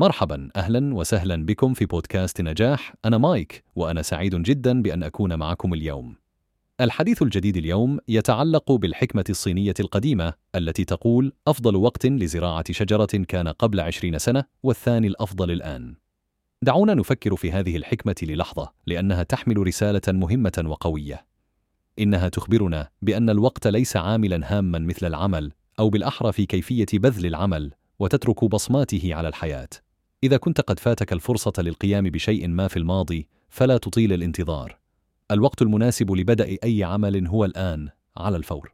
مرحبا أهلا وسهلا بكم في بودكاست نجاح. أنا مايك وأنا سعيد جدا بأن أكون معكم اليوم. الحديث الجديد اليوم يتعلق بالحكمة الصينية القديمة التي تقول أفضل وقت لزراعة شجرة كان قبل عشرين سنة والثاني الأفضل الآن. دعونا نفكر في هذه الحكمة للحظة لأنها تحمل رسالة مهمة وقوية. إنها تخبرنا بأن الوقت ليس عاملا هاما مثل العمل أو بالأحرى في كيفية بذل العمل وتترك بصماته على الحياة. إذا كنت قد فاتك الفرصة للقيام بشيء ما في الماضي فلا تطيل الانتظار. الوقت المناسب لبدا أي عمل هو الآن على الفور.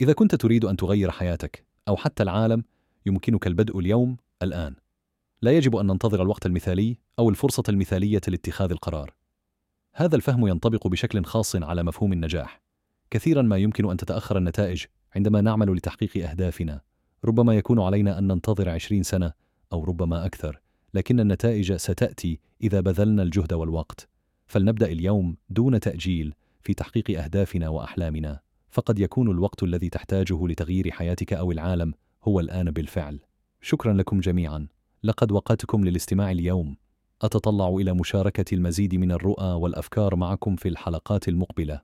إذا كنت تريد أن تغير حياتك أو حتى العالم يمكنك البدء اليوم الآن. لا يجب أن ننتظر الوقت المثالي أو الفرصة المثالية لاتخاذ القرار. هذا الفهم ينطبق بشكل خاص على مفهوم النجاح. كثيرا ما يمكن أن تتأخر النتائج عندما نعمل لتحقيق أهدافنا. ربما يكون علينا أن ننتظر عشرين سنة أو ربما أكثر لكن النتائج ستأتي إذا بذلنا الجهد والوقت. فلنبدأ اليوم دون تأجيل في تحقيق أهدافنا وأحلامنا. فقد يكون الوقت الذي تحتاجه لتغيير حياتك أو العالم هو الآن بالفعل. شكرا لكم جميعا. لقد وقتكم للاستماع اليوم. أتطلع إلى مشاركة المزيد من الرؤى والأفكار معكم في الحلقات المقبلة.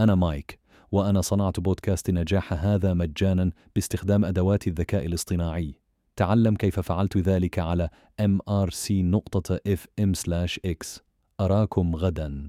أنا مايك وأنا صنعت بودكاست نجاح هذا مجانا باستخدام أدوات الذكاء الاصطناعي. تعلم كيف فعلت ذلك على mrc.fm/x أراكم غدا.